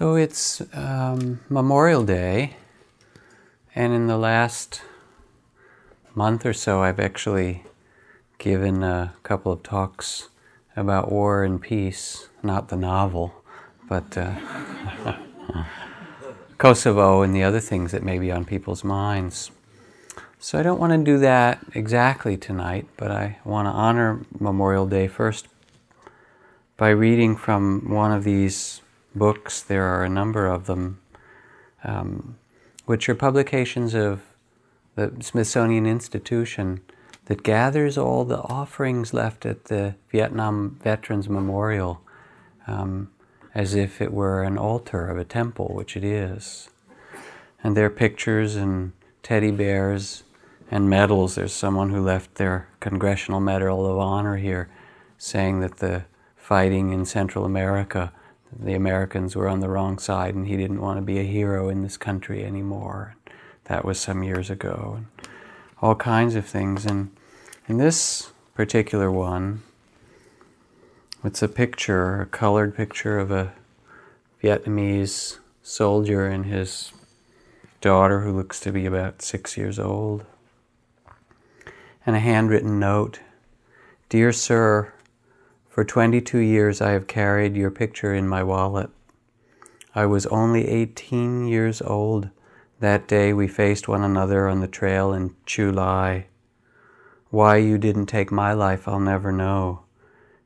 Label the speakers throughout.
Speaker 1: So it's um, Memorial Day, and in the last month or so, I've actually given a couple of talks about war and peace, not the novel, but uh, Kosovo and the other things that may be on people's minds. So I don't want to do that exactly tonight, but I want to honor Memorial Day first by reading from one of these books. There are a number of them, um, which are publications of the Smithsonian Institution that gathers all the offerings left at the Vietnam Veterans Memorial um, as if it were an altar of a temple, which it is. And there are pictures and teddy bears and medals. There's someone who left their Congressional Medal of Honor here saying that the fighting in Central America the Americans were on the wrong side and he didn't want to be a hero in this country anymore. That was some years ago. And all kinds of things. And in this particular one, it's a picture, a colored picture of a Vietnamese soldier and his daughter, who looks to be about six years old, and a handwritten note Dear Sir, for 22 years I have carried your picture in my wallet. I was only 18 years old that day we faced one another on the trail in Chu Lai. Why you didn't take my life, I'll never know.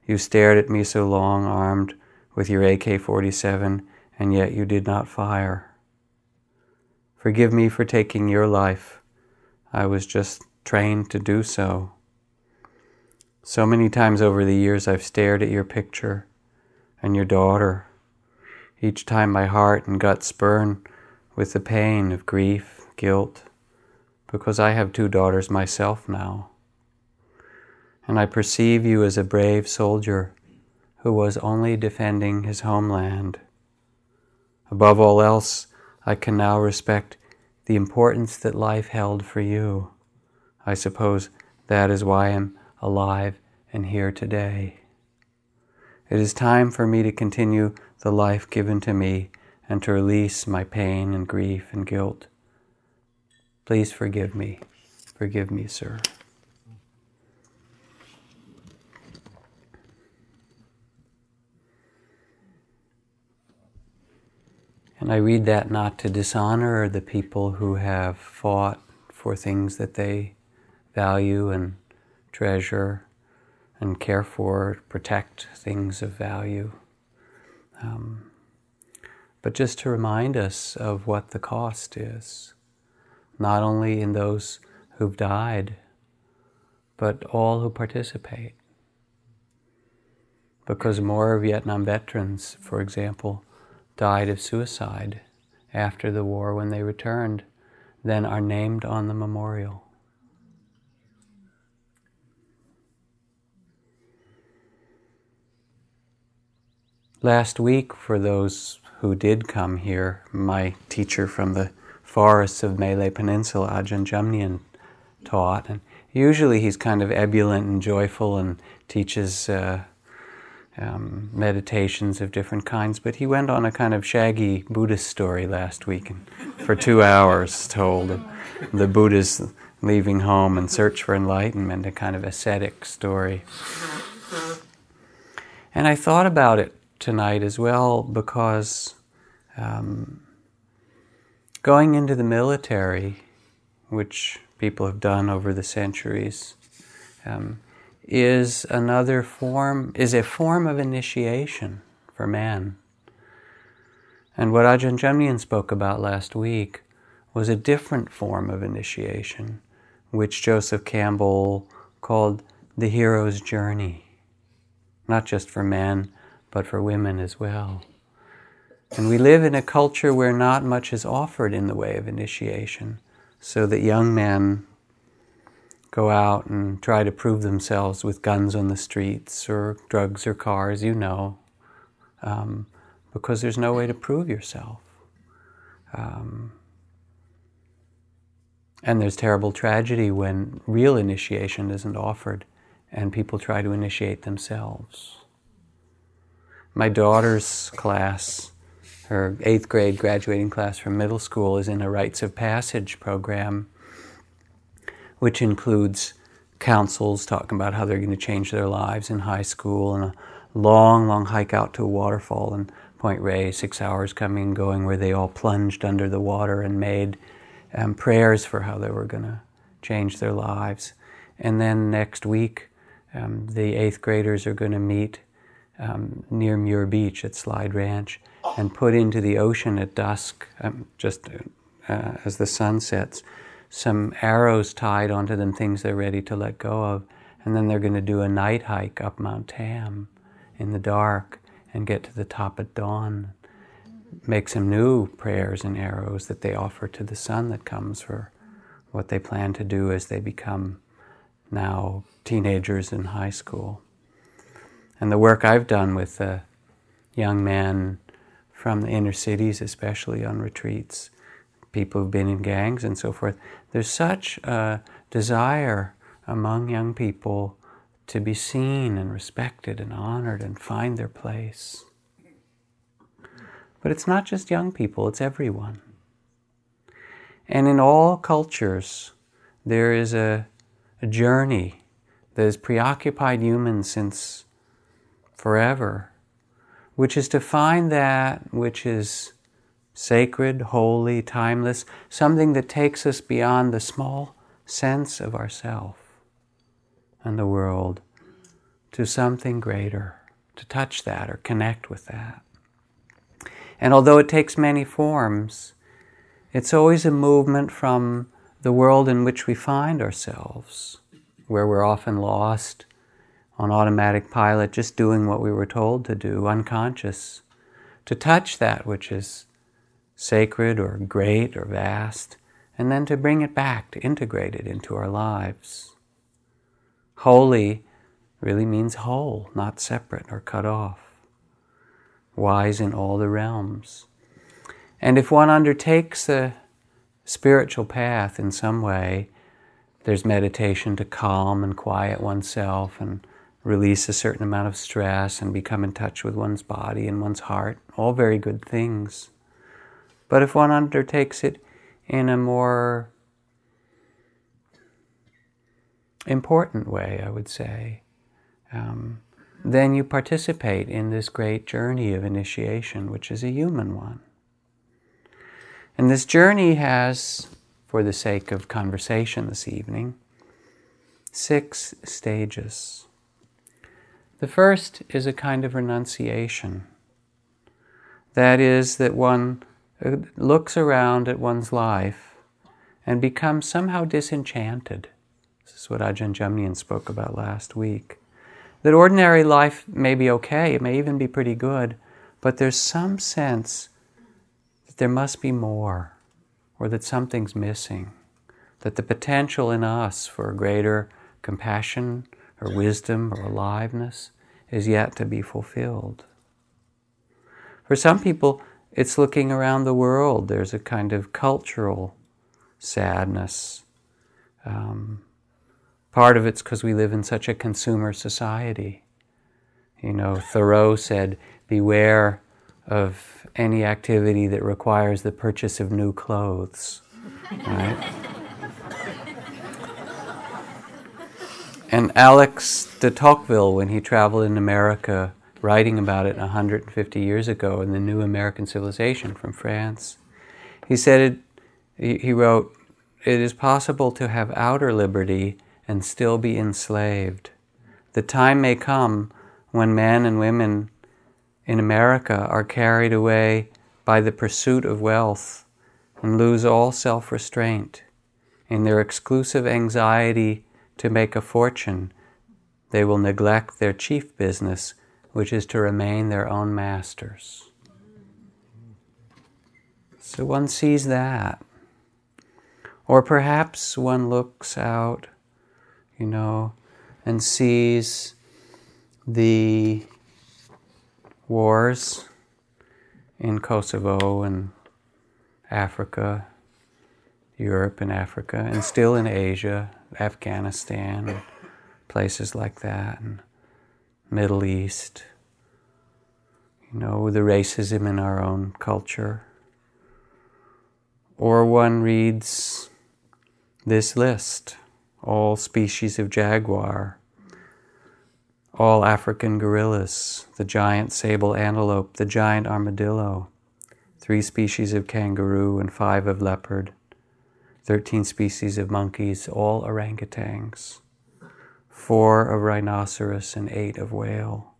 Speaker 1: You stared at me so long, armed with your AK 47, and yet you did not fire. Forgive me for taking your life. I was just trained to do so. So many times over the years, I've stared at your picture and your daughter. Each time my heart and guts burn with the pain of grief, guilt, because I have two daughters myself now. And I perceive you as a brave soldier who was only defending his homeland. Above all else, I can now respect the importance that life held for you. I suppose that is why I'm alive, and here today. It is time for me to continue the life given to me and to release my pain and grief and guilt. Please forgive me. Forgive me, sir. And I read that not to dishonor the people who have fought for things that they value and treasure and care for, protect things of value. Um, but just to remind us of what the cost is, not only in those who've died, but all who participate. Because more Vietnam veterans, for example, died of suicide after the war when they returned than are named on the memorial. Last week, for those who did come here, my teacher from the forests of Malay Peninsula, Ajahn Jamnian, taught. And usually he's kind of ebullient and joyful and teaches uh, um, meditations of different kinds. But he went on a kind of shaggy Buddhist story last week and for two hours told the Buddha's leaving home and search for enlightenment, a kind of ascetic story. And I thought about it tonight as well because um, going into the military, which people have done over the centuries, um, is another form, is a form of initiation for man. And what Ajahn Jamnian spoke about last week was a different form of initiation, which Joseph Campbell called the hero's journey, not just for men, but for women as well. And we live in a culture where not much is offered in the way of initiation, so that young men go out and try to prove themselves with guns on the streets or drugs or cars, you know, um, because there's no way to prove yourself. Um, and there's terrible tragedy when real initiation isn't offered and people try to initiate themselves my daughter's class her eighth grade graduating class from middle school is in a rites of passage program, which includes councils talking about how they're going to change their lives in high school and a long, long hike out to a waterfall in Point Reyes, six hours coming and going, where they all plunged under the water and made um, prayers for how they were going to change their lives. And then next week, um, the eighth graders are going to meet um, near Muir Beach at Slide Ranch and put into the ocean at dusk, um, just uh, as the sun sets, some arrows tied onto them, things they're ready to let go of. And then they're going to do a night hike up Mount Tam in the dark and get to the top at dawn. Make some new prayers and arrows that they offer to the sun that comes for what they plan to do as they become now teenagers in high school. And the work I've done with the young men from the inner cities, especially on retreats, people who've been in gangs and so forth, there's such a desire among young people to be seen and respected and honored and find their place. But it's not just young people, it's everyone. And in all cultures, there is a, a journey that has preoccupied humans since forever, which is to find that which is sacred, holy, timeless, something that takes us beyond the small sense of ourself and the world to something greater, to touch that or connect with that. And although it takes many forms, it's always a movement from the world in which we find ourselves, where we're often lost on automatic pilot, just doing what we were told to do, unconscious, to touch that which is sacred or great or vast, and then to bring it back, to integrate it into our lives. Holy really means whole, not separate or cut off. Wise in all the realms. And if one undertakes a spiritual path in some way, there's meditation to calm and quiet oneself and release a certain amount of stress and become in touch with one's body and one's heart. All very good things. But if one undertakes it in a more important way, I would say, um, then you participate in this great journey of initiation, which is a human one. And this journey has, for the sake of conversation this evening, six stages. The first is a kind of renunciation. That is, that one uh, looks around at one's life and becomes somehow disenchanted This is what Ajahn Jamnian spoke about last week. That ordinary life may be okay, it may even be pretty good, but there's some sense that there must be more, or that something's missing, that the potential in us for greater compassion or wisdom or aliveness is yet to be fulfilled. For some people, it's looking around the world. There's a kind of cultural sadness. Um, Part of it's because we live in such a consumer society. You know, Thoreau said, Beware of any activity that requires the purchase of new clothes. Right? and Alex de Tocqueville, when he traveled in America, writing about it 150 years ago in the New American Civilization from France, he said, it, he wrote, It is possible to have outer liberty and still be enslaved. The time may come when men and women in America are carried away by the pursuit of wealth and lose all self restraint. In their exclusive anxiety to make a fortune, they will neglect their chief business, which is to remain their own masters. So one sees that. Or perhaps one looks out you know, and sees the wars in Kosovo and Africa, Europe and Africa, and still in Asia, Afghanistan, and places like that, and Middle East. you know, the racism in our own culture. Or one reads this list all species of jaguar, all African gorillas, the giant sable antelope, the giant armadillo, three species of kangaroo and five of leopard, 13 species of monkeys, all orangutans, four of rhinoceros and eight of whale,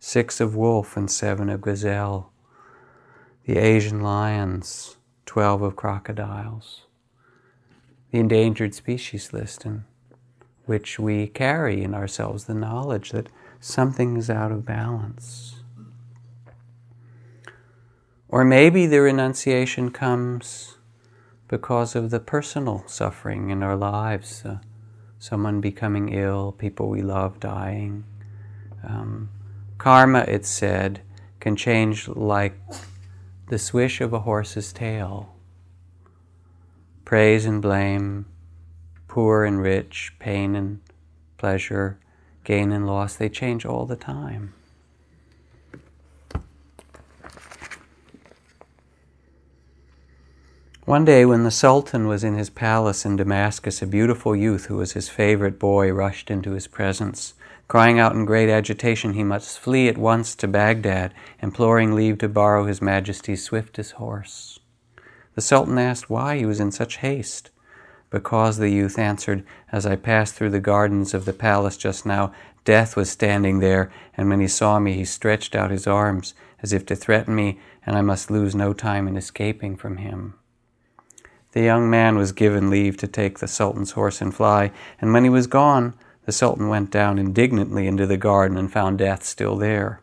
Speaker 1: six of wolf and seven of gazelle, the Asian lions, 12 of crocodiles, the endangered species list, in which we carry in ourselves the knowledge that something is out of balance. Or maybe the renunciation comes because of the personal suffering in our lives uh, someone becoming ill, people we love dying. Um, karma, it's said, can change like the swish of a horse's tail. Praise and blame, poor and rich, pain and pleasure, gain and loss, they change all the time. One day, when the Sultan was in his palace in Damascus, a beautiful youth who was his favorite boy rushed into his presence. Crying out in great agitation, he must flee at once to Baghdad, imploring leave to borrow His Majesty's swiftest horse. The Sultan asked why he was in such haste. Because the youth answered, As I passed through the gardens of the palace just now, death was standing there, and when he saw me, he stretched out his arms as if to threaten me, and I must lose no time in escaping from him. The young man was given leave to take the Sultan's horse and fly, and when he was gone, the Sultan went down indignantly into the garden and found death still there.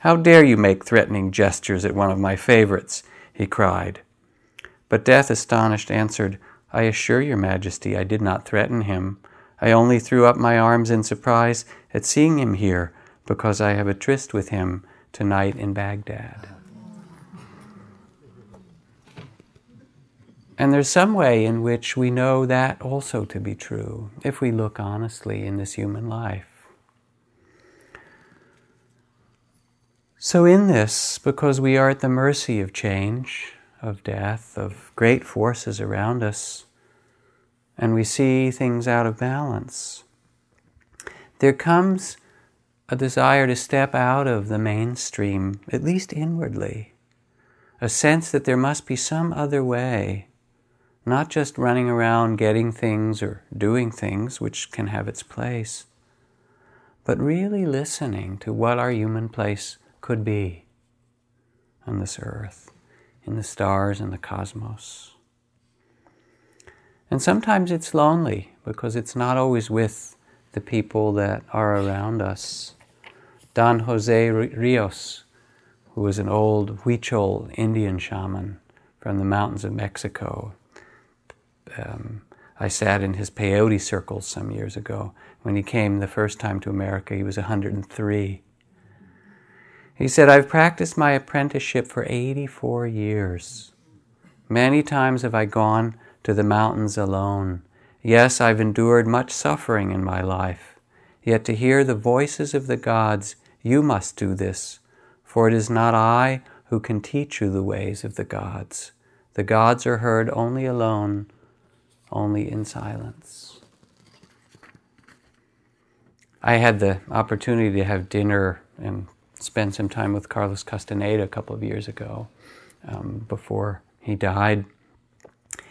Speaker 1: How dare you make threatening gestures at one of my favorites? he cried. But Death, astonished, answered, I assure your majesty I did not threaten him. I only threw up my arms in surprise at seeing him here, because I have a tryst with him tonight in Baghdad. And there's some way in which we know that also to be true, if we look honestly in this human life. So, in this, because we are at the mercy of change, of death, of great forces around us, and we see things out of balance, there comes a desire to step out of the mainstream, at least inwardly, a sense that there must be some other way, not just running around getting things or doing things, which can have its place, but really listening to what our human place could be on this earth, in the stars and the cosmos. And sometimes it's lonely because it's not always with the people that are around us. Don Jose Rios, who was an old Huichol Indian shaman from the mountains of Mexico. Um, I sat in his peyote circles some years ago. When he came the first time to America, he was 103. He said, I've practiced my apprenticeship for 84 years. Many times have I gone to the mountains alone. Yes, I've endured much suffering in my life. Yet to hear the voices of the gods, you must do this, for it is not I who can teach you the ways of the gods. The gods are heard only alone, only in silence. I had the opportunity to have dinner and spend some time with Carlos Castaneda a couple of years ago um, before he died.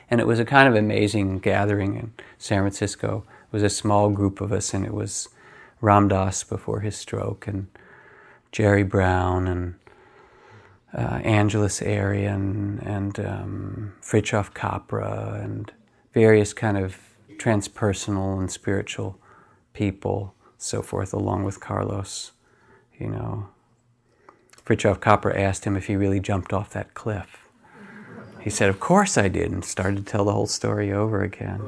Speaker 1: And it was a kind of amazing gathering in San Francisco. It was a small group of us, and it was Ram Dass before his stroke, and Jerry Brown, and uh, Angeles Arrien, and um, Fritjof Capra, and various kind of transpersonal and spiritual people, so forth, along with Carlos. You know, Fritjof Capra asked him if he really jumped off that cliff. He said, Of course I did, and started to tell the whole story over again.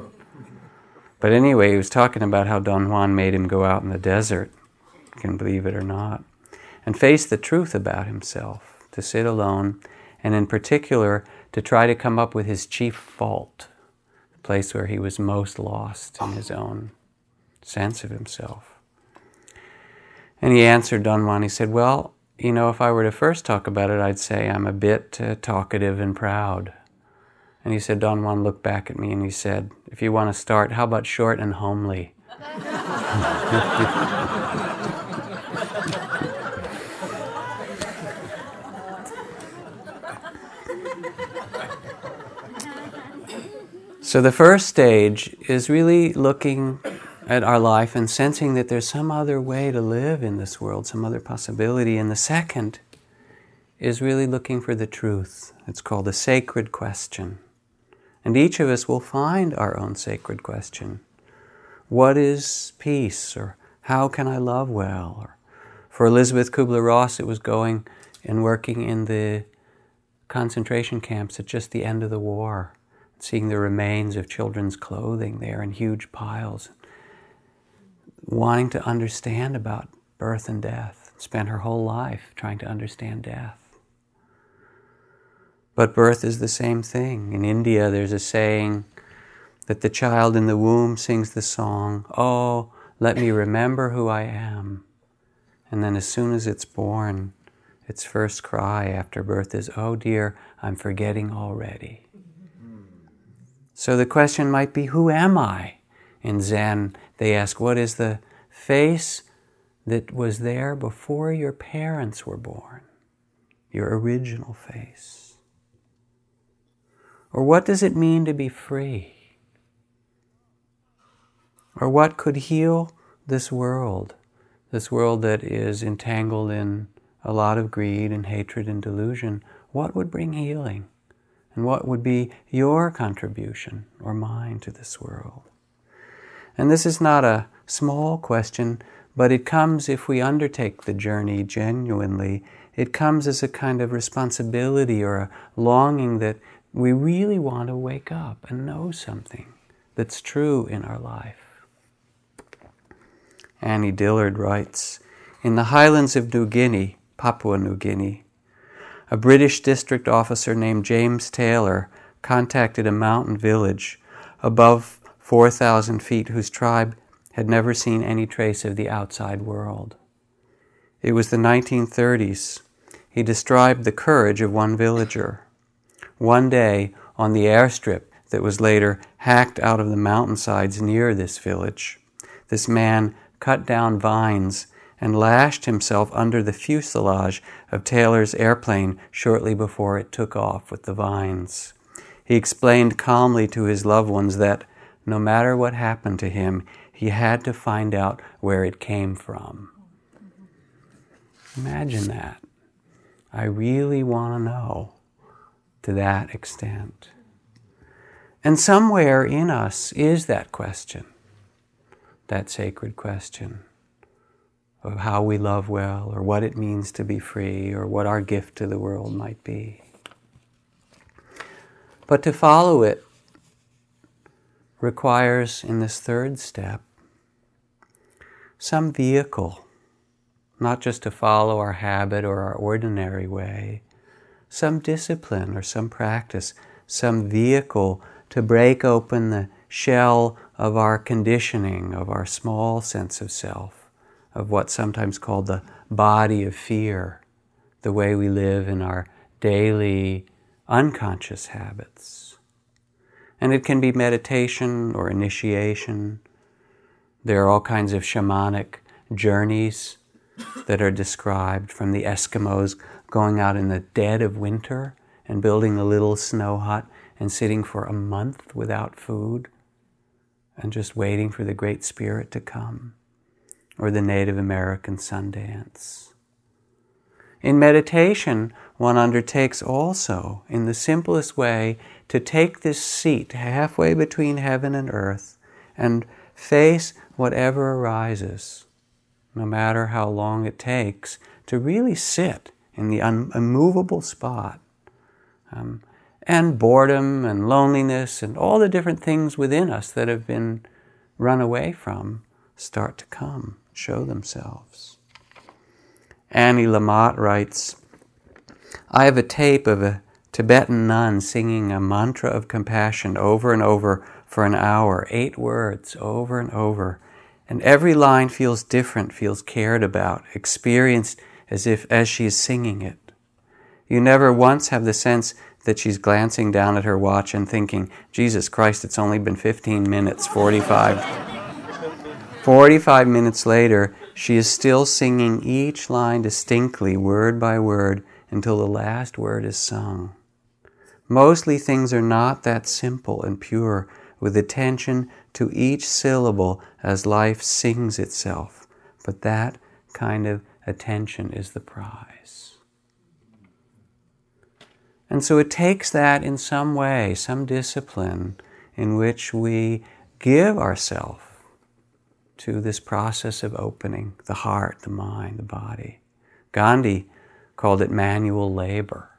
Speaker 1: But anyway, he was talking about how Don Juan made him go out in the desert, can believe it or not, and face the truth about himself, to sit alone, and in particular, to try to come up with his chief fault, place where he was most lost in his own sense of himself. And he answered Don Juan, he said, Well, you know, if I were to first talk about it, I'd say I'm a bit uh, talkative and proud. And he said, Don Juan looked back at me and he said, If you want to start, how about short and homely? so the first stage is really looking at our life and sensing that there's some other way to live in this world, some other possibility. And the second is really looking for the truth. It's called a sacred question. And each of us will find our own sacred question. What is peace? Or how can I love well? Or for Elizabeth Kubler Ross, it was going and working in the concentration camps at just the end of the war, seeing the remains of children's clothing there in huge piles, wanting to understand about birth and death, spent her whole life trying to understand death. But birth is the same thing. In India, there's a saying that the child in the womb sings the song, Oh, let me remember who I am. And then, as soon as it's born, its first cry after birth is, Oh dear, I'm forgetting already. So the question might be, Who am I? In Zen, they ask, What is the face that was there before your parents were born? Your original face. Or what does it mean to be free? Or what could heal this world, this world that is entangled in a lot of greed and hatred and delusion? What would bring healing? And what would be your contribution or mine to this world? And this is not a small question, but it comes if we undertake the journey genuinely. It comes as a kind of responsibility or a longing that we really want to wake up and know something that's true in our life. Annie Dillard writes In the highlands of New Guinea, Papua New Guinea, a British district officer named James Taylor contacted a mountain village above 4,000 feet whose tribe had never seen any trace of the outside world. It was the 1930s. He described the courage of one villager. One day, on the airstrip that was later hacked out of the mountainsides near this village, this man cut down vines and lashed himself under the fuselage of Taylor's airplane shortly before it took off with the vines. He explained calmly to his loved ones that no matter what happened to him, he had to find out where it came from. Imagine that. I really want to know to that extent. And somewhere in us is that question, that sacred question of how we love well, or what it means to be free, or what our gift to the world might be. But to follow it requires, in this third step, some vehicle, not just to follow our habit or our ordinary way, some discipline or some practice, some vehicle to break open the shell of our conditioning, of our small sense of self, of what's sometimes called the body of fear, the way we live in our daily unconscious habits. And it can be meditation or initiation. There are all kinds of shamanic journeys that are described from the Eskimos going out in the dead of winter and building a little snow hut and sitting for a month without food and just waiting for the Great Spirit to come, or the Native American Sundance. In meditation, one undertakes also, in the simplest way, to take this seat halfway between heaven and earth and face whatever arises, no matter how long it takes, to really sit in the un- immovable spot. Um, and boredom and loneliness and all the different things within us that have been run away from start to come, show themselves. Annie Lamott writes I have a tape of a Tibetan nun singing a mantra of compassion over and over for an hour, eight words over and over. And every line feels different, feels cared about, experienced as if as she is singing it. You never once have the sense that she's glancing down at her watch and thinking, Jesus Christ, it's only been 15 minutes, 45. 45 minutes later, she is still singing each line distinctly, word by word, until the last word is sung. Mostly things are not that simple and pure, with attention to each syllable as life sings itself, but that kind of attention is the prize. And so it takes that in some way, some discipline in which we give ourselves to this process of opening the heart, the mind, the body. Gandhi called it manual labor.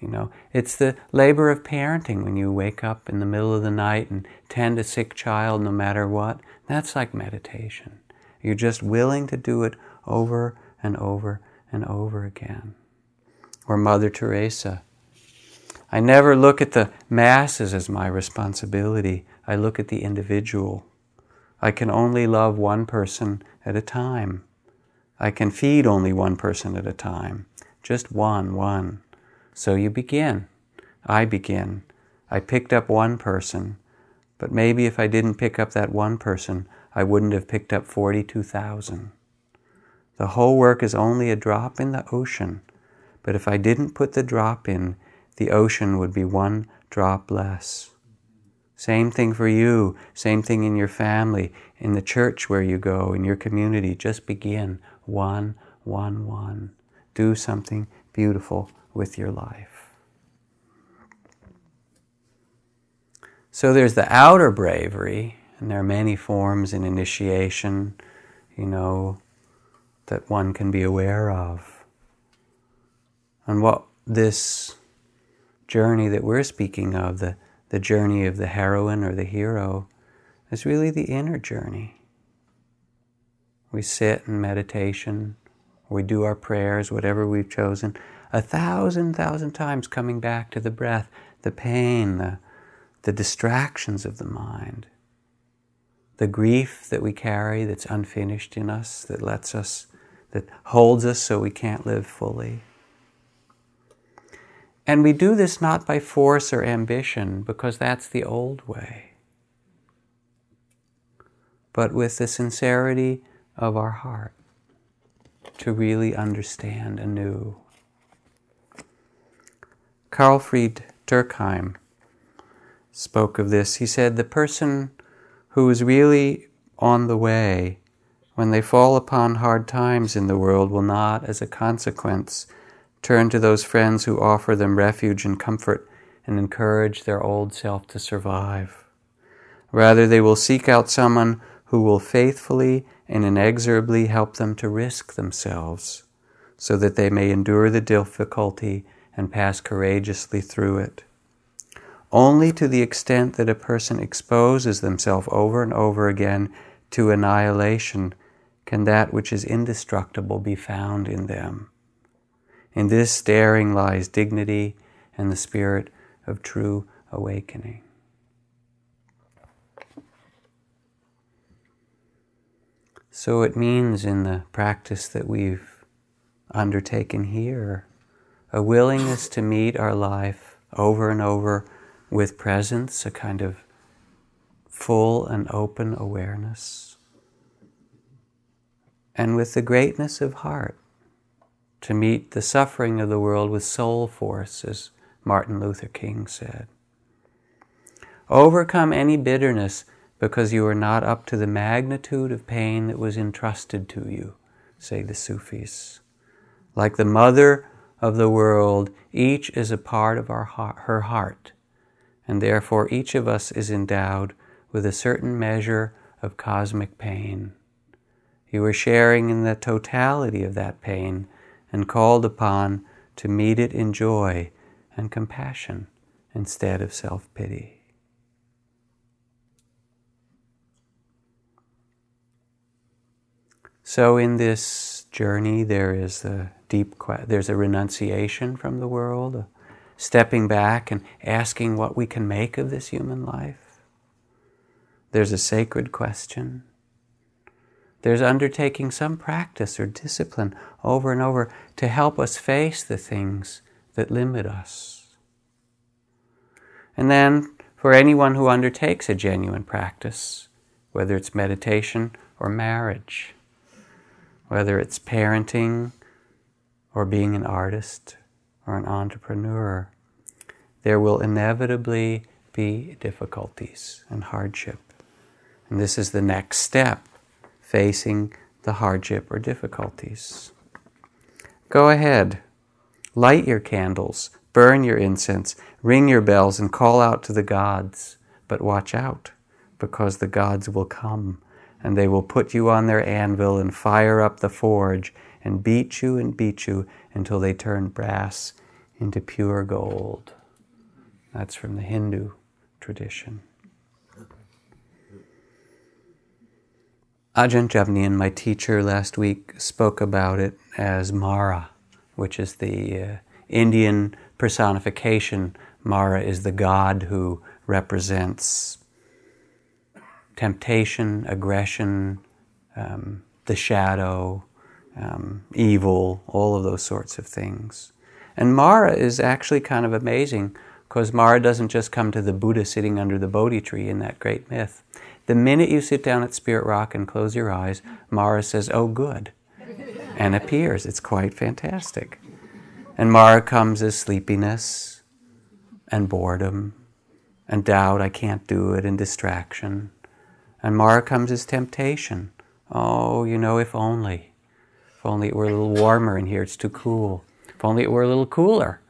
Speaker 1: You know, it's the labor of parenting when you wake up in the middle of the night and tend a sick child no matter what. That's like meditation. You're just willing to do it over and over and over again. Or Mother Teresa. I never look at the masses as my responsibility. I look at the individual. I can only love one person at a time. I can feed only one person at a time. Just one, one. So you begin. I begin. I picked up one person, but maybe if I didn't pick up that one person, I wouldn't have picked up 42,000. The whole work is only a drop in the ocean, but if I didn't put the drop in, the ocean would be one drop less. Same thing for you, same thing in your family, in the church where you go, in your community. Just begin one, one, one. Do something beautiful with your life. So there's the outer bravery, and there are many forms in initiation, you know, that one can be aware of. And what this journey that we're speaking of, the the journey of the heroine or the hero is really the inner journey. We sit in meditation, we do our prayers, whatever we've chosen, a thousand, thousand times coming back to the breath, the pain, the, the distractions of the mind, the grief that we carry that's unfinished in us, that lets us, that holds us so we can't live fully. And we do this not by force or ambition, because that's the old way, but with the sincerity of our heart to really understand anew. Karl Fried Turkheim spoke of this. He said, The person who is really on the way, when they fall upon hard times in the world, will not, as a consequence, turn to those friends who offer them refuge and comfort and encourage their old self to survive. Rather, they will seek out someone who will faithfully and inexorably help them to risk themselves so that they may endure the difficulty and pass courageously through it. Only to the extent that a person exposes themselves over and over again to annihilation can that which is indestructible be found in them. In this daring lies dignity and the spirit of true awakening. So it means in the practice that we've undertaken here a willingness to meet our life over and over with presence, a kind of full and open awareness, and with the greatness of heart to meet the suffering of the world with soul force, as Martin Luther King said. Overcome any bitterness because you are not up to the magnitude of pain that was entrusted to you, say the Sufis. Like the mother of the world, each is a part of our her heart, and therefore each of us is endowed with a certain measure of cosmic pain. You are sharing in the totality of that pain and called upon to meet it in joy and compassion instead of self pity. So, in this journey, there is a deep, there's a renunciation from the world, a stepping back and asking what we can make of this human life. There's a sacred question There's undertaking some practice or discipline over and over to help us face the things that limit us. And then, for anyone who undertakes a genuine practice, whether it's meditation or marriage, whether it's parenting or being an artist or an entrepreneur, there will inevitably be difficulties and hardship. And this is the next step facing the hardship or difficulties. Go ahead, light your candles, burn your incense, ring your bells, and call out to the gods. But watch out, because the gods will come, and they will put you on their anvil and fire up the forge and beat you and beat you until they turn brass into pure gold. That's from the Hindu tradition. Ajahn Jamnian, my teacher last week, spoke about it as Mara, which is the uh, Indian personification. Mara is the god who represents temptation, aggression, um, the shadow, um, evil, all of those sorts of things. And Mara is actually kind of amazing because Mara doesn't just come to the Buddha sitting under the Bodhi tree in that great myth. The minute you sit down at Spirit Rock and close your eyes, Mara says, Oh, good, and appears. It's quite fantastic. And Mara comes as sleepiness and boredom and doubt, I can't do it, and distraction. And Mara comes as temptation. Oh, you know, if only. If only it were a little warmer in here, it's too cool. If only it were a little cooler.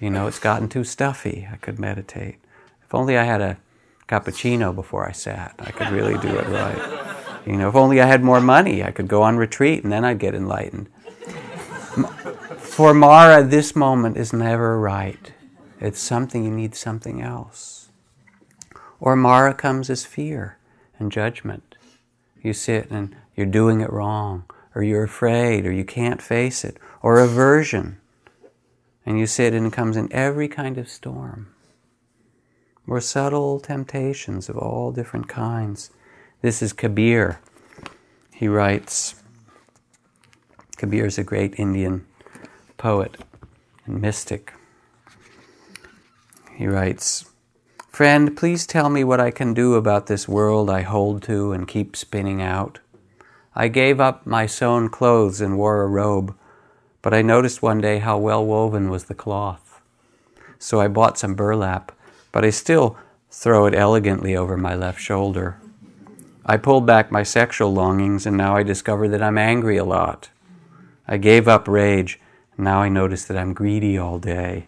Speaker 1: You know, it's gotten too stuffy. I could meditate. If only I had a cappuccino before I sat. I could really do it right. You know, if only I had more money, I could go on retreat and then I'd get enlightened. For Mara, this moment is never right. It's something, you need something else. Or Mara comes as fear and judgment. You sit and you're doing it wrong, or you're afraid, or you can't face it, or aversion. And you sit and it comes in every kind of storm or subtle temptations of all different kinds. This is Kabir. He writes, Kabir is a great Indian poet and mystic. He writes, Friend, please tell me what I can do about this world I hold to and keep spinning out. I gave up my sewn clothes and wore a robe, but I noticed one day how well woven was the cloth. So I bought some burlap but I still throw it elegantly over my left shoulder. I pulled back my sexual longings, and now I discover that I'm angry a lot. I gave up rage, and now I notice that I'm greedy all day.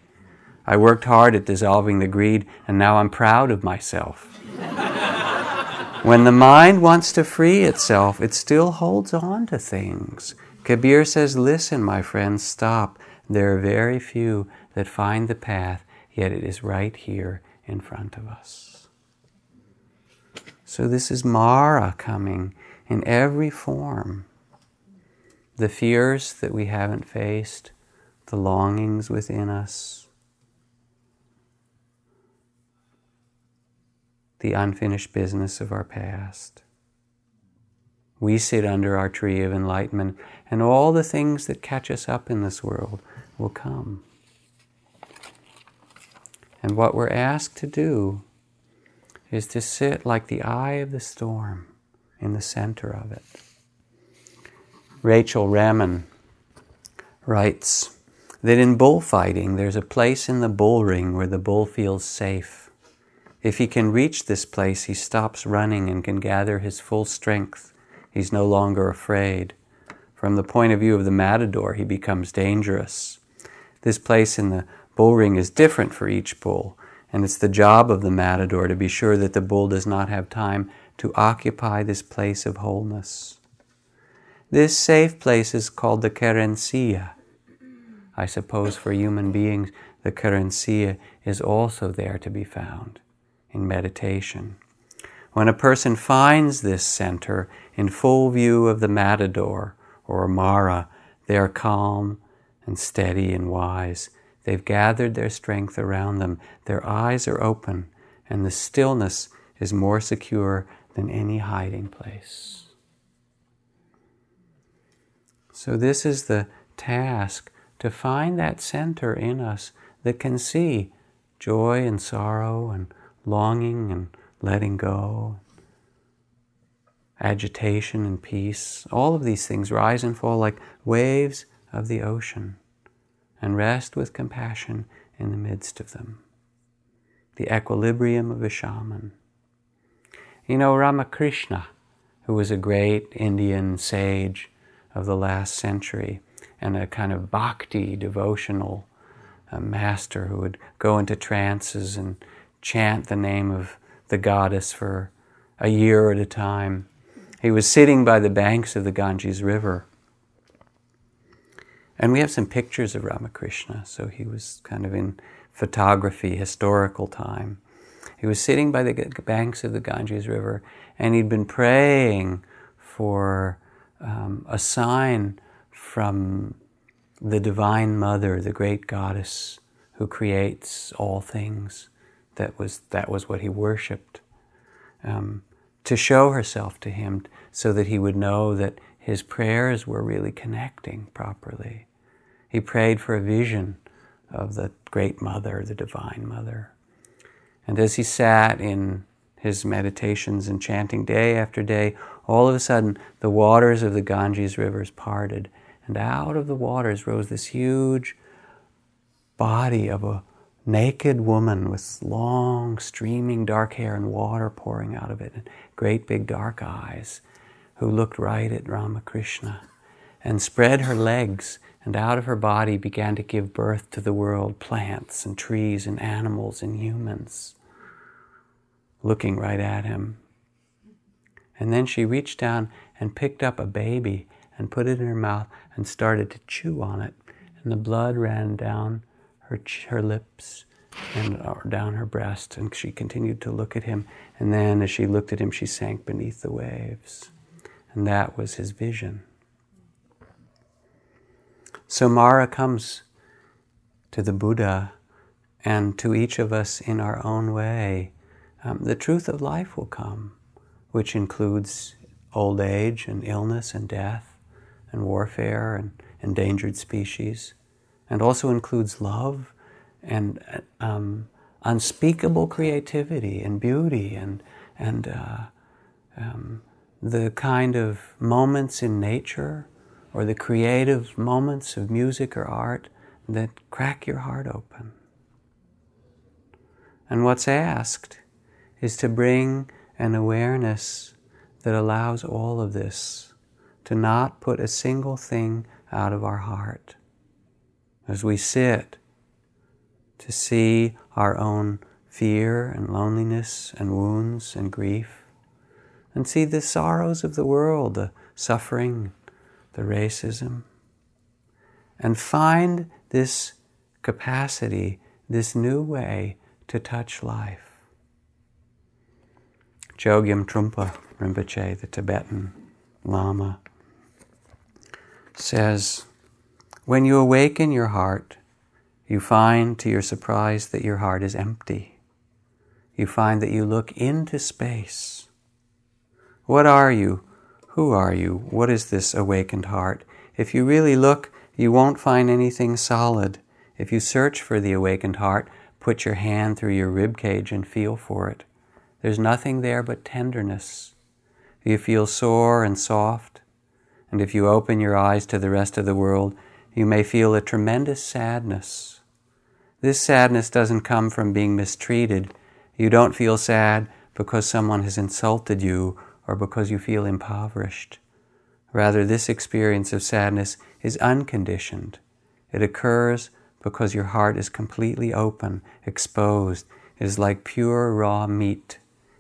Speaker 1: I worked hard at dissolving the greed, and now I'm proud of myself. when the mind wants to free itself, it still holds on to things. Kabir says, Listen, my friends, stop. There are very few that find the path, yet it is right here in front of us. So, this is Mara coming in every form. The fears that we haven't faced, the longings within us, the unfinished business of our past. We sit under our tree of enlightenment, and all the things that catch us up in this world will come. And what we're asked to do is to sit like the eye of the storm in the center of it. Rachel Remen writes that in bullfighting, there's a place in the bull ring where the bull feels safe. If he can reach this place, he stops running and can gather his full strength. He's no longer afraid. From the point of view of the matador, he becomes dangerous. This place in the Bull ring is different for each bull, and it's the job of the matador to be sure that the bull does not have time to occupy this place of wholeness. This safe place is called the querencia. I suppose for human beings, the querencia is also there to be found in meditation. When a person finds this center in full view of the matador or Mara, they are calm and steady and wise They've gathered their strength around them. Their eyes are open, and the stillness is more secure than any hiding place. So, this is the task to find that center in us that can see joy and sorrow and longing and letting go, agitation and peace. All of these things rise and fall like waves of the ocean and rest with compassion in the midst of them. The equilibrium of a shaman. You know, Ramakrishna, who was a great Indian sage of the last century and a kind of bhakti devotional master who would go into trances and chant the name of the goddess for a year at a time. He was sitting by the banks of the Ganges River. And we have some pictures of Ramakrishna, so he was kind of in photography, historical time. He was sitting by the banks of the Ganges River and he'd been praying for um, a sign from the Divine Mother, the great goddess who creates all things. That was, that was what he worshiped. Um, to show herself to him so that he would know that his prayers were really connecting properly. He prayed for a vision of the Great Mother, the Divine Mother. And as he sat in his meditations and chanting day after day, all of a sudden the waters of the Ganges rivers parted, and out of the waters rose this huge body of a naked woman with long, streaming dark hair and water pouring out of it, and great big dark eyes, who looked right at Ramakrishna and spread her legs and out of her body began to give birth to the world plants and trees and animals and humans, looking right at him. And then she reached down and picked up a baby and put it in her mouth and started to chew on it. And the blood ran down her, her lips and uh, down her breast. And she continued to look at him. And then as she looked at him, she sank beneath the waves. And that was his vision. So Mara comes to the Buddha and to each of us in our own way. Um, the truth of life will come, which includes old age and illness and death and warfare and endangered species, and also includes love and um, unspeakable creativity and beauty and, and uh, um, the kind of moments in nature or the creative moments of music or art that crack your heart open. And what's asked is to bring an awareness that allows all of this, to not put a single thing out of our heart. As we sit, to see our own fear and loneliness and wounds and grief, and see the sorrows of the world, the suffering, the racism, and find this capacity, this new way to touch life. Chogyam Trungpa Rinpoche, the Tibetan Lama, says, When you awaken your heart, you find to your surprise that your heart is empty. You find that you look into space. What are you who are you? What is this awakened heart? If you really look, you won't find anything solid. If you search for the awakened heart, put your hand through your rib cage and feel for it. There's nothing there but tenderness. You feel sore and soft, and if you open your eyes to the rest of the world, you may feel a tremendous sadness. This sadness doesn't come from being mistreated. You don't feel sad because someone has insulted you or because you feel impoverished. Rather, this experience of sadness is unconditioned. It occurs because your heart is completely open, exposed. It is like pure raw meat.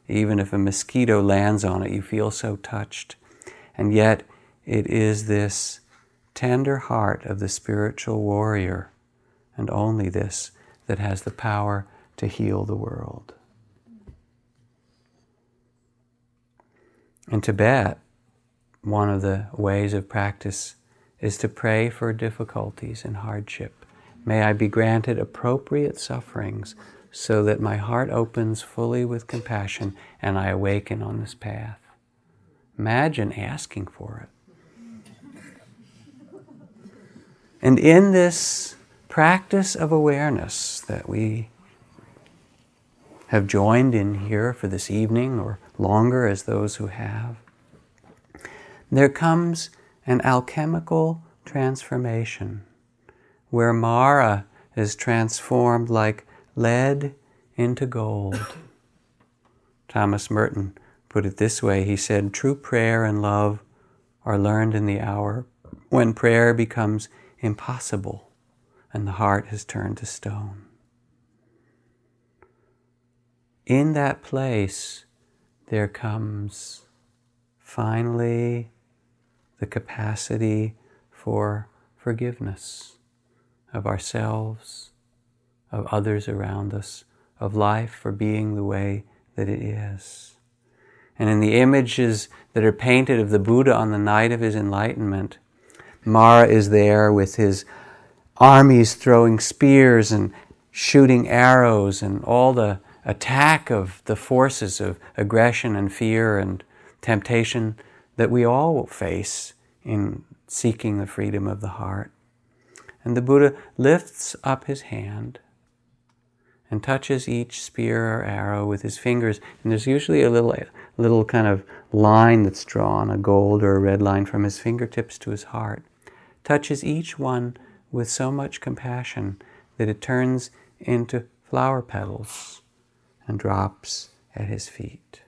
Speaker 1: Even if a mosquito lands on it, you feel so touched. And yet, it is this tender heart of the spiritual warrior, and only this, that has the power to heal the world. In Tibet, one of the ways of practice is to pray for difficulties and hardship. May I be granted appropriate sufferings so that my heart opens fully with compassion and I awaken on this path. Imagine asking for it. And in this practice of awareness that we have joined in here for this evening or longer as those who have, there comes an alchemical transformation where Mara is transformed like lead into gold. Thomas Merton put it this way he said, True prayer and love are learned in the hour when prayer becomes impossible and the heart has turned to stone. In that place, there comes finally the capacity for forgiveness of ourselves, of others around us, of life for being the way that it is. And in the images that are painted of the Buddha on the night of his enlightenment, Mara is there with his armies throwing spears and shooting arrows and all the attack of the forces of aggression and fear and temptation that we all face in seeking the freedom of the heart. And the Buddha lifts up his hand and touches each spear or arrow with his fingers. And there's usually a little, little kind of line that's drawn, a gold or a red line from his fingertips to his heart. Touches each one with so much compassion that it turns into flower petals and drops at his feet.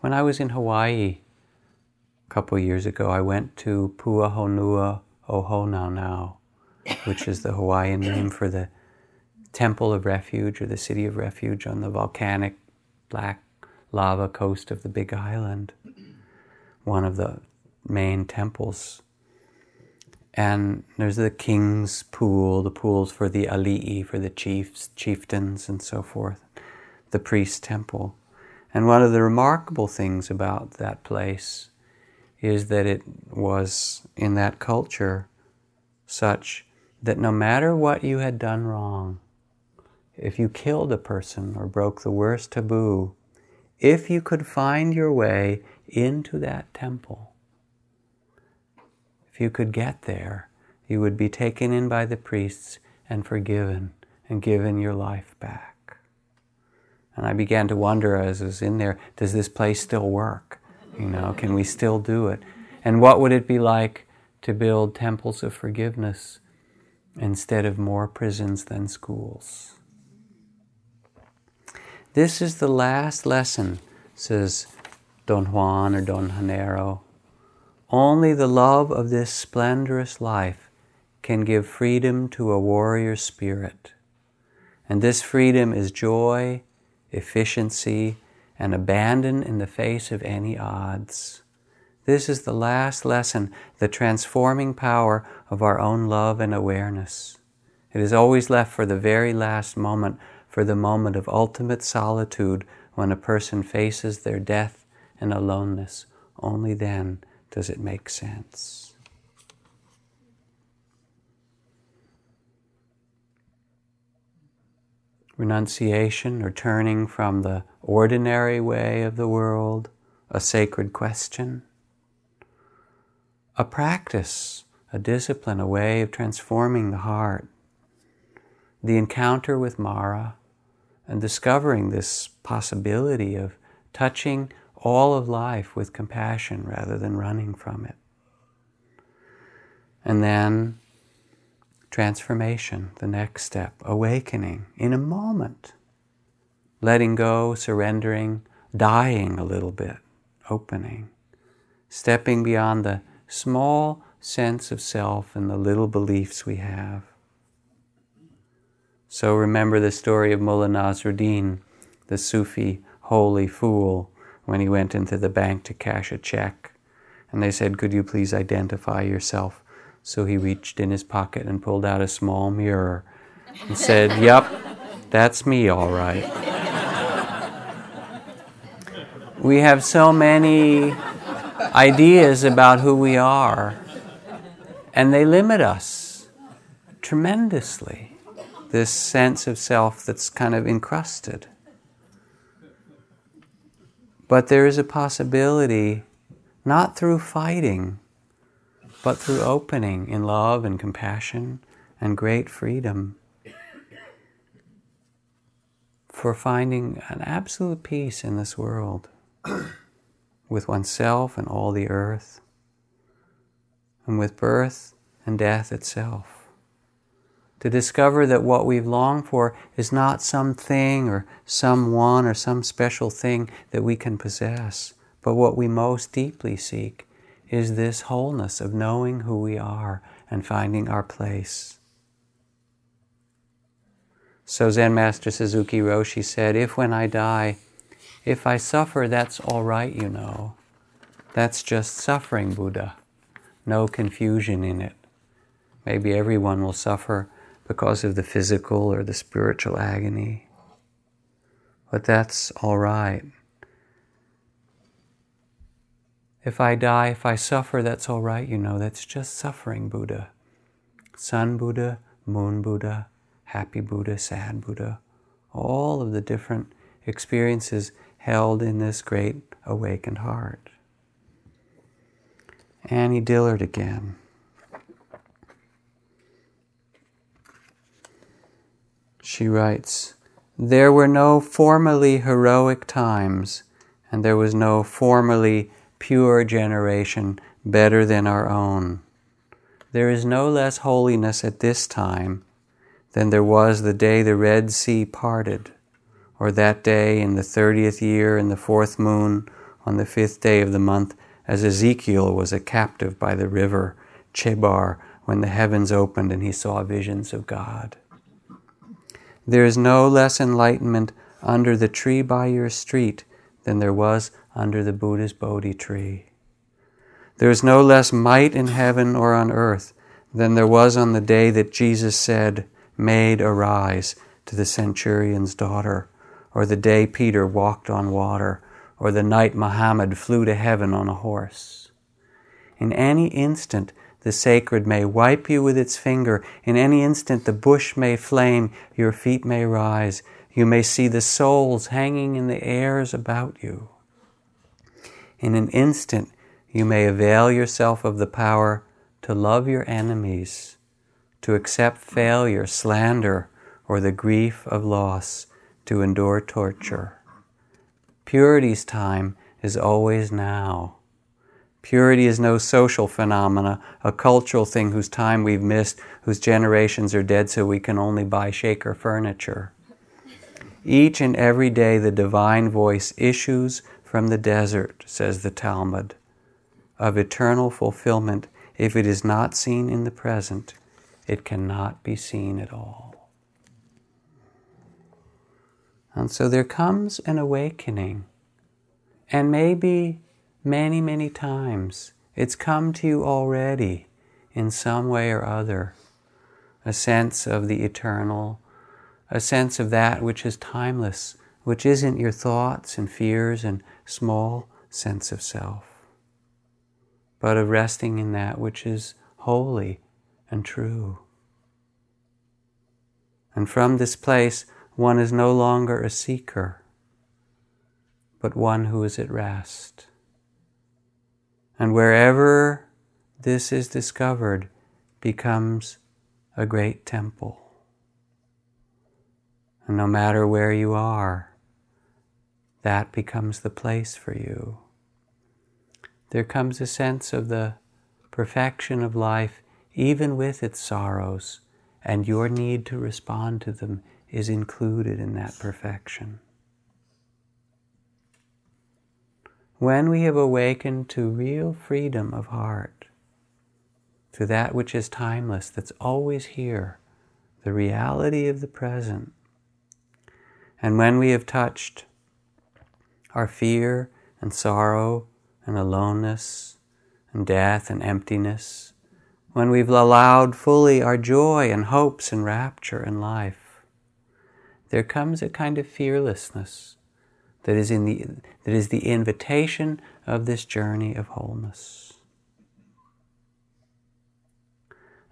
Speaker 1: When I was in Hawaii a couple years ago, I went to Pu'uhonua Ohonau, which is the Hawaiian name for the Temple of Refuge or the City of Refuge on the volcanic black lava coast of the Big Island, one of the main temples. And there's the king's pool, the pools for the ali'i, for the chiefs, chieftains, and so forth, the priest temple. And one of the remarkable things about that place is that it was in that culture such that no matter what you had done wrong, if you killed a person or broke the worst taboo, if you could find your way into that temple, if you could get there, you would be taken in by the priests and forgiven and given your life back. And I began to wonder as I was in there, does this place still work? You know, can we still do it? And what would it be like to build temples of forgiveness instead of more prisons than schools? This is the last lesson, says Don Juan or Don Genaro. Only the love of this splendorous life can give freedom to a warrior spirit. And this freedom is joy, efficiency, and abandon in the face of any odds. This is the last lesson, the transforming power of our own love and awareness. It is always left for the very last moment for the moment of ultimate solitude when a person faces their death and aloneness. Only then does it make sense. Renunciation or turning from the ordinary way of the world, a sacred question, a practice, a discipline, a way of transforming the heart, the encounter with Mara and discovering this possibility of touching all of life with compassion rather than running from it. And then transformation, the next step, awakening in a moment, letting go, surrendering, dying a little bit, opening, stepping beyond the small sense of self and the little beliefs we have. So remember the story of Mullah Nasruddin, the Sufi holy fool, when he went into the bank to cash a check. And they said, Could you please identify yourself? So he reached in his pocket and pulled out a small mirror and said, Yep, that's me, all right. we have so many ideas about who we are, and they limit us tremendously this sense of self that's kind of encrusted. But there is a possibility, not through fighting, but through opening in love and compassion and great freedom for finding an absolute peace in this world with oneself and all the earth, and with birth and death itself. To discover that what we've longed for is not something or someone or some special thing that we can possess, but what we most deeply seek is this wholeness of knowing who we are and finding our place. So Zen Master Suzuki Roshi said, If when I die, if I suffer, that's all right, you know. That's just suffering, Buddha. No confusion in it. Maybe everyone will suffer because of the physical or the spiritual agony. But that's all right. If I die, if I suffer, that's all right, you know. That's just suffering, Buddha. Sun Buddha, Moon Buddha, happy Buddha, sad Buddha, all of the different experiences held in this great awakened heart. Annie Dillard again. She writes, There were no formerly heroic times, and there was no formerly pure generation better than our own. There is no less holiness at this time than there was the day the Red Sea parted, or that day in the thirtieth year in the fourth moon on the fifth day of the month, as Ezekiel was a captive by the river Chebar when the heavens opened and he saw visions of God. There is no less enlightenment under the tree by your street than there was under the Buddha's Bodhi tree. There is no less might in heaven or on earth than there was on the day that Jesus said, Maid, arise to the centurion's daughter, or the day Peter walked on water, or the night Muhammad flew to heaven on a horse. In any instant, the sacred may wipe you with its finger. In any instant, the bush may flame, your feet may rise. You may see the souls hanging in the airs about you. In an instant, you may avail yourself of the power to love your enemies to accept failure, slander, or the grief of loss, to endure torture. Purity's time is always now. Purity is no social phenomena, a cultural thing whose time we've missed, whose generations are dead so we can only buy shaker furniture. Each and every day the divine voice issues from the desert, says the Talmud, of eternal fulfillment if it is not seen in the present it cannot be seen at all. And so there comes an awakening, and maybe many, many times it's come to you already in some way or other a sense of the eternal, a sense of that which is timeless, which isn't your thoughts and fears and small sense of self, but of resting in that which is holy and true. And from this place, one is no longer a seeker, but one who is at rest. And wherever this is discovered, becomes a great temple. And no matter where you are, that becomes the place for you. There comes a sense of the perfection of life, even with its sorrows, and your need to respond to them is included in that perfection. When we have awakened to real freedom of heart, to that which is timeless, that's always here, the reality of the present, and when we have touched our fear and sorrow and aloneness and death and emptiness, when we've allowed fully our joy and hopes and rapture in life, there comes a kind of fearlessness that is, in the, that is the invitation of this journey of wholeness.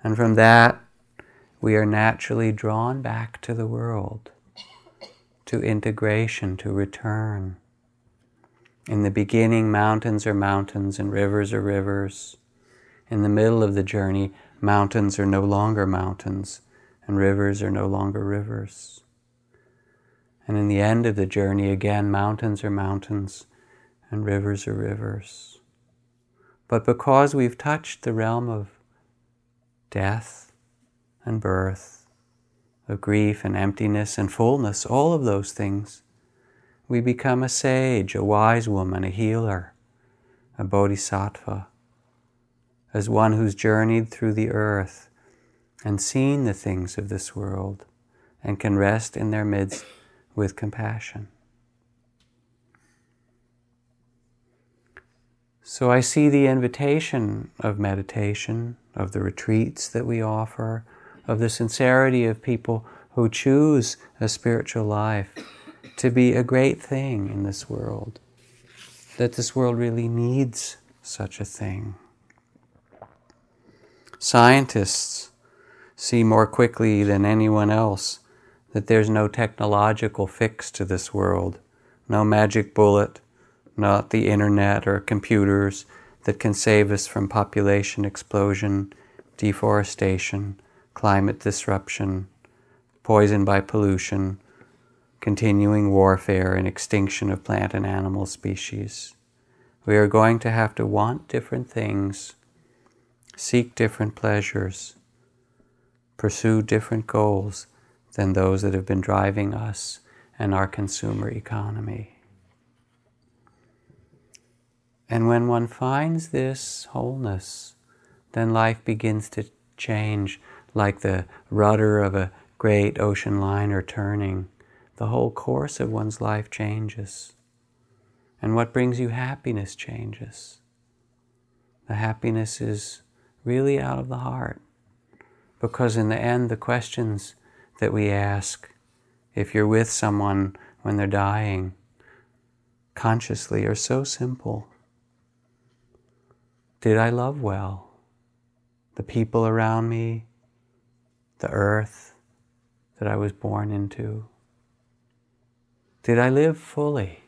Speaker 1: And from that, we are naturally drawn back to the world, to integration, to return. In the beginning, mountains are mountains and rivers are rivers. In the middle of the journey, mountains are no longer mountains, and rivers are no longer rivers. And in the end of the journey, again, mountains are mountains, and rivers are rivers. But because we've touched the realm of death and birth, of grief and emptiness and fullness, all of those things, we become a sage, a wise woman, a healer, a bodhisattva, as one who's journeyed through the earth and seen the things of this world and can rest in their midst with compassion. So I see the invitation of meditation, of the retreats that we offer, of the sincerity of people who choose a spiritual life to be a great thing in this world, that this world really needs such a thing. Scientists see more quickly than anyone else that there's no technological fix to this world, no magic bullet, not the internet or computers that can save us from population explosion, deforestation, climate disruption, poison by pollution, continuing warfare, and extinction of plant and animal species. We are going to have to want different things, seek different pleasures, pursue different goals than those that have been driving us and our consumer economy. And when one finds this wholeness, then life begins to change like the rudder of a great ocean liner turning. The whole course of one's life changes. And what brings you happiness changes. The happiness is really out of the heart. Because in the end, the questions that we ask, if you're with someone when they're dying, consciously are so simple. Did I love well? The people around me, the earth that I was born into? Did I live fully?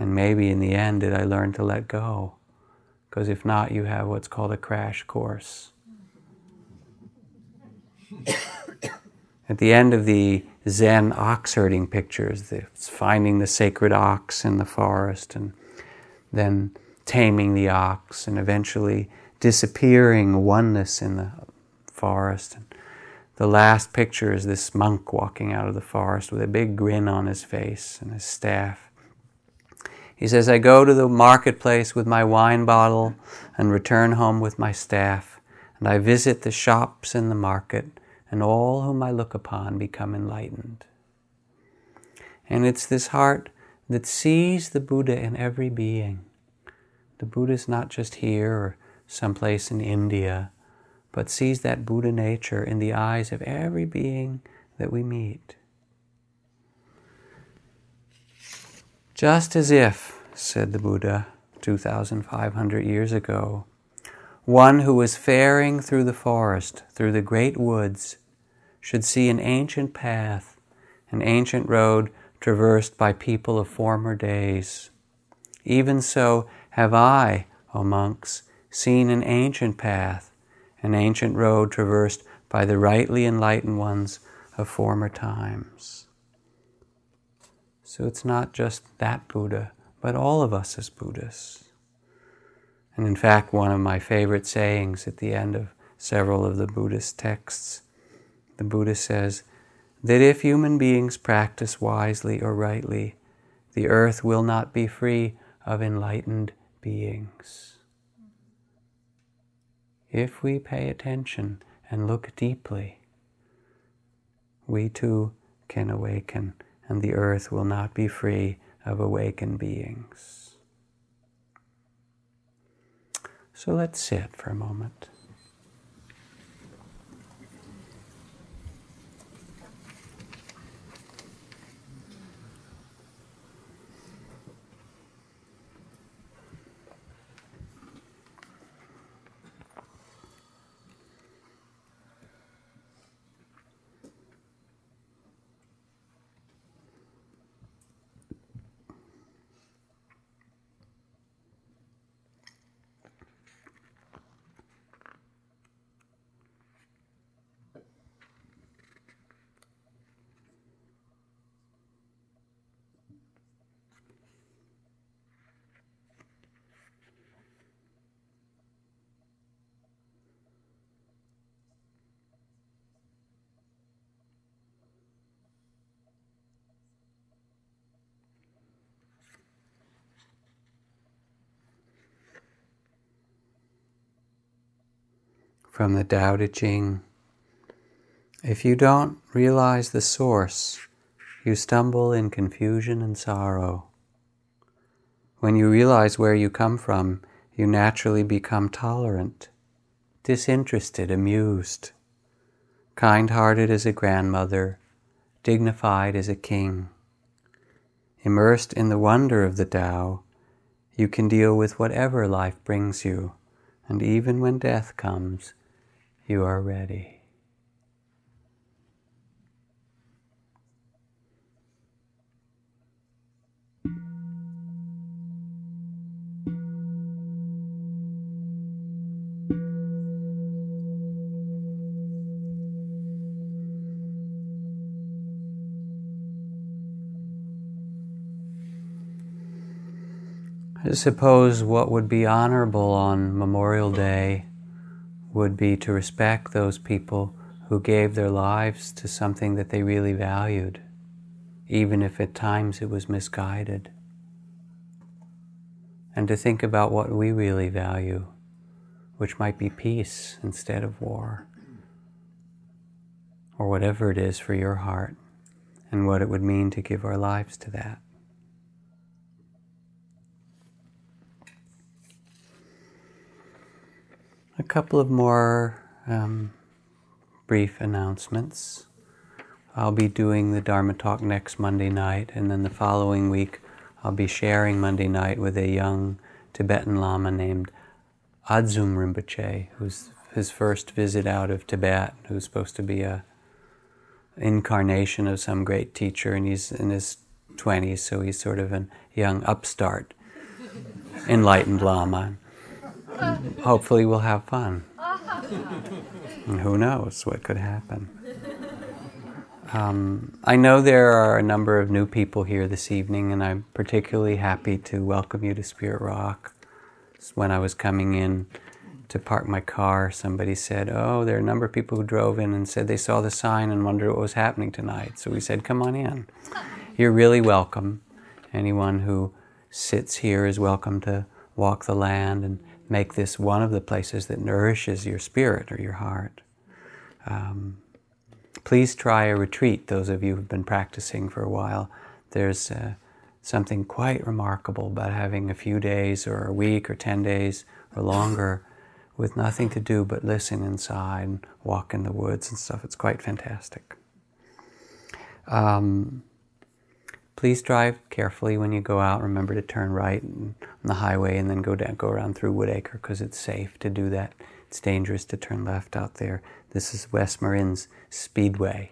Speaker 1: And maybe in the end, did I learn to let go? Because if not, you have what's called a crash course. At the end of the Zen ox herding pictures, it's finding the sacred ox in the forest and then taming the ox and eventually disappearing oneness in the forest. And the last picture is this monk walking out of the forest with a big grin on his face and his staff. He says, I go to the marketplace with my wine bottle and return home with my staff, and I visit the shops in the market, and all whom I look upon become enlightened. And it's this heart that sees the Buddha in every being the Buddha is not just here or someplace in India, but sees that Buddha nature in the eyes of every being that we meet. Just as if, said the Buddha 2,500 years ago, one who was faring through the forest, through the great woods, should see an ancient path, an ancient road traversed by people of former days. Even so, have I, O monks, seen an ancient path, an ancient road traversed by the rightly enlightened ones of former times. So it's not just that Buddha, but all of us as Buddhists. And in fact, one of my favorite sayings at the end of several of the Buddhist texts, the Buddha says that if human beings practice wisely or rightly, the earth will not be free of enlightened beings. If we pay attention and look deeply, we too can awaken, and the earth will not be free of awakened beings. So let's sit for a moment. From the Tao Te Ching. If you don't realize the source, you stumble in confusion and sorrow. When you realize where you come from, you naturally become tolerant, disinterested, amused, kind hearted as a grandmother, dignified as a king. Immersed in the wonder of the Tao, you can deal with whatever life brings you, and even when death comes, you are ready. I suppose what would be honorable on Memorial Day would be to respect those people who gave their lives to something that they really valued, even if at times it was misguided. And to think about what we really value, which might be peace instead of war, or whatever it is for your heart, and what it would mean to give our lives to that. A couple of more um, brief announcements. I'll be doing the Dharma talk next Monday night, and then the following week, I'll be sharing Monday night with a young Tibetan Lama named Adzom Rinpoche, who's his first visit out of Tibet, who's supposed to be a incarnation of some great teacher, and he's in his 20s, so he's sort of a young upstart, enlightened Lama hopefully we'll have fun. And who knows what could happen. Um, I know there are a number of new people here this evening, and I'm particularly happy to welcome you to Spirit Rock. When I was coming in to park my car, somebody said, Oh, there are a number of people who drove in and said they saw the sign and wondered what was happening tonight. So we said, Come on in. You're really welcome. Anyone who sits here is welcome to walk the land and make this one of the places that nourishes your spirit or your heart. Um, please try a retreat, those of you who've been practicing for a while. There's uh, something quite remarkable about having a few days or a week or 10 days or longer with nothing to do but listen inside and walk in the woods and stuff. It's quite fantastic. Um, Please drive carefully when you go out. Remember to turn right on the highway and then go down, go around through Woodacre because it's safe to do that. It's dangerous to turn left out there. This is West Marin's Speedway.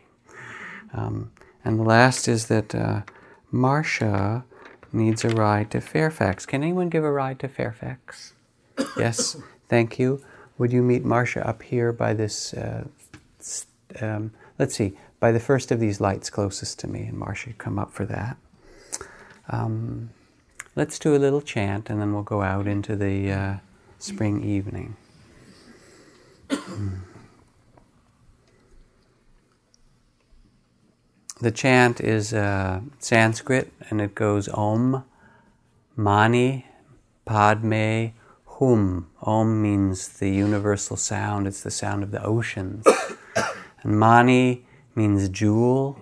Speaker 1: Um, and the last is that uh, Marcia needs a ride to Fairfax. Can anyone give a ride to Fairfax? yes, thank you. Would you meet Marcia up here by this? Uh, um, let's see by the first of these lights closest to me, and Marcia, come up for that. Um, let's do a little chant, and then we'll go out into the uh, spring evening. the chant is uh, Sanskrit, and it goes Om, Mani, Padme, Hum. Om means the universal sound, it's the sound of the oceans. and Mani means jewel,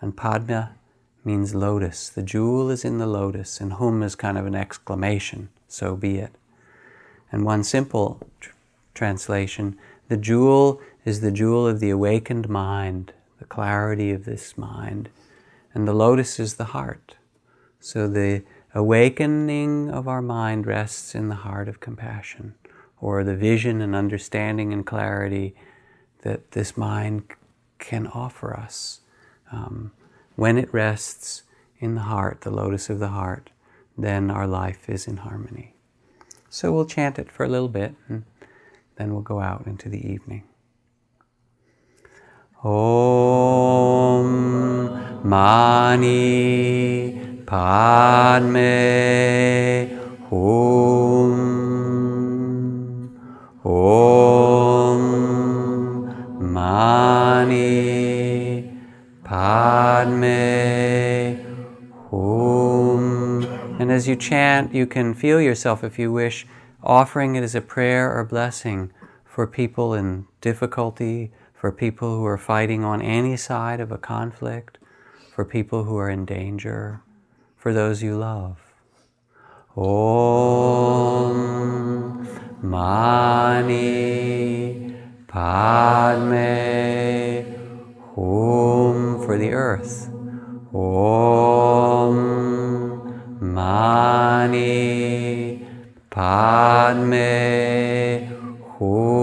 Speaker 1: and Padma means lotus. The jewel is in the lotus, and hum is kind of an exclamation, so be it. And one simple tr- translation the jewel is the jewel of the awakened mind, the clarity of this mind, and the lotus is the heart. So the awakening of our mind rests in the heart of compassion, or the vision and understanding and clarity that this mind can offer us. Um, when it rests in the heart, the lotus of the heart, then our life is in harmony. So we'll chant it for a little bit and then we'll go out into the evening. Om Mani Padme Hum Om as you chant, you can feel yourself, if you wish, offering it as a prayer or blessing for people in difficulty, for people who are fighting on any side of a conflict, for people who are in danger, for those you love. Om Mani Padme Hum for the earth. Om Mani Padme Hum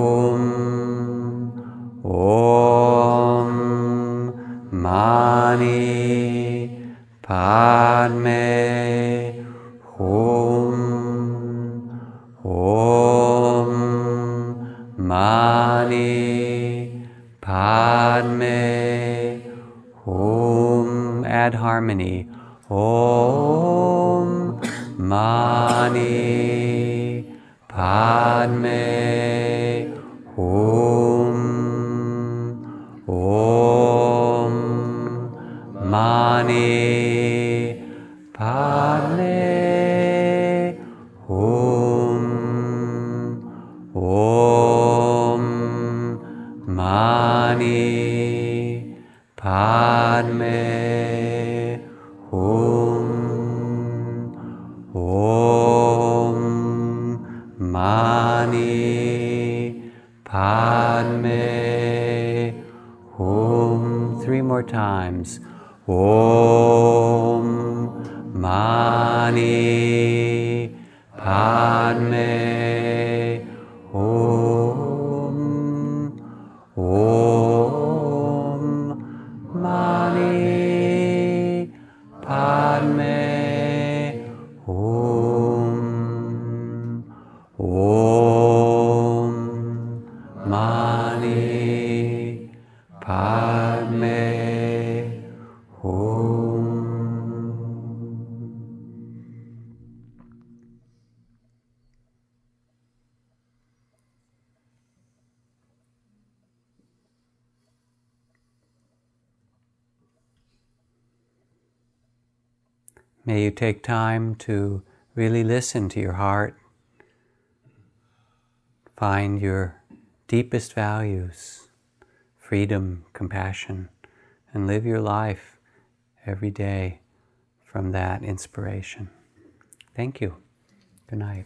Speaker 1: times. Om Mani Padme Hum May you take time to really listen to your heart, find your deepest values, freedom, compassion, and live your life every day from that inspiration. Thank you. Good night.